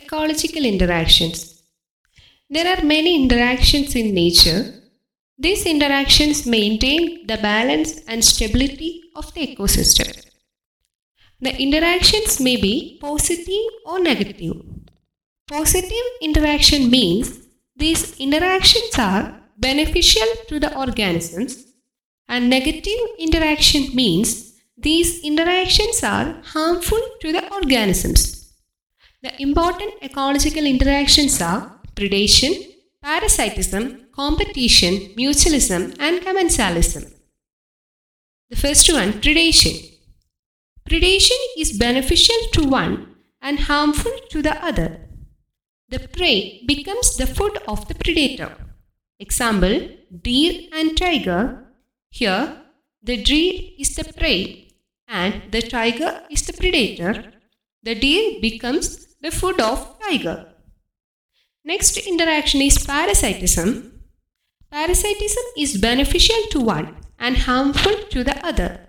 ecological interactions. There are many interactions in nature. These interactions maintain the balance and stability of the ecosystem. The interactions may be positive or negative. Positive interaction means these interactions are beneficial to the organisms and negative interaction means these interactions are harmful to the organisms. The important ecological interactions are predation, parasitism, competition, mutualism, and commensalism. The first one, predation. Predation is beneficial to one and harmful to the other. The prey becomes the food of the predator. Example, deer and tiger. Here, the deer is the prey and the tiger is the predator. The deer becomes the food of tiger. Next interaction is parasitism. Parasitism is beneficial to one and harmful to the other.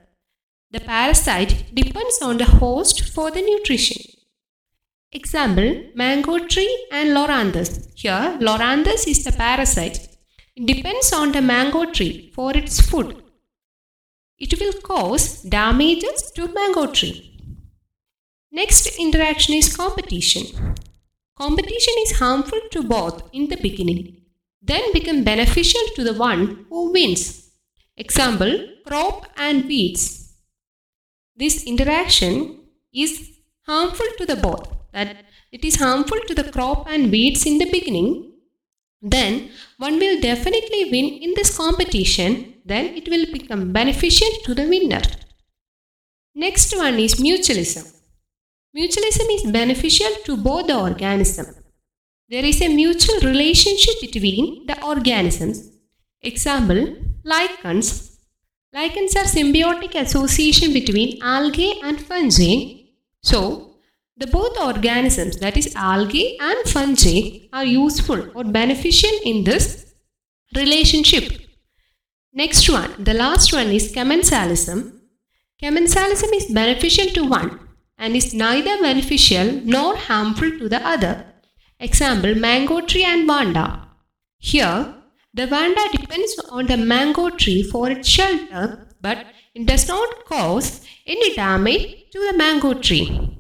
The parasite depends on the host for the nutrition. Example, mango tree and loranthus. Here, loranthus is the parasite. It depends on the mango tree for its food. It will cause damages to mango tree. Next interaction is competition. Competition is harmful to both in the beginning, then become beneficial to the one who wins. Example, crop and weeds. This interaction is harmful to the both. That it is harmful to the crop and weeds in the beginning. Then one will definitely win in this competition. Then it will become beneficial to the winner. Next one is mutualism. Mutualism is beneficial to both the. There is a mutual relationship between the organisms. Example, lichens. Lichens are symbiotic association between algae and fungi. So, the both organisms that is algae and fungi are useful or beneficial in this relationship. Next one, the last one is commensalism. Commensalism is beneficial to one and is neither beneficial nor harmful to the other. Example, mango tree and vanda. Here, the vanda depends on the mango tree for its shelter, but it does not cause any damage to the mango tree.